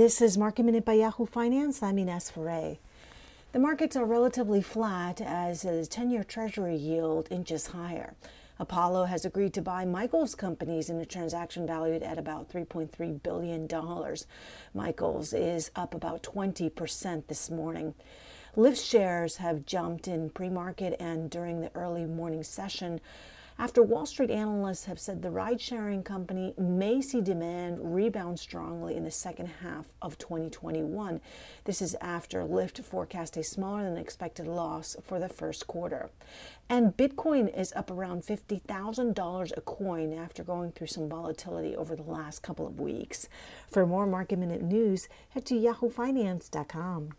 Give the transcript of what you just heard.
This is Market Minute by Yahoo Finance. I'm Ines Ferre. The markets are relatively flat as the 10 year Treasury yield inches higher. Apollo has agreed to buy Michaels companies in a transaction valued at about $3.3 billion. Michaels is up about 20% this morning. Lyft shares have jumped in pre market and during the early morning session after Wall Street analysts have said the ride sharing company may see demand rebound strongly in the second half of 2021. This is after Lyft forecast a smaller than expected loss for the first quarter. And Bitcoin is up around $50,000 a coin after going through some volatility over the last couple of weeks. For more market minute news, head to yahoofinance.com.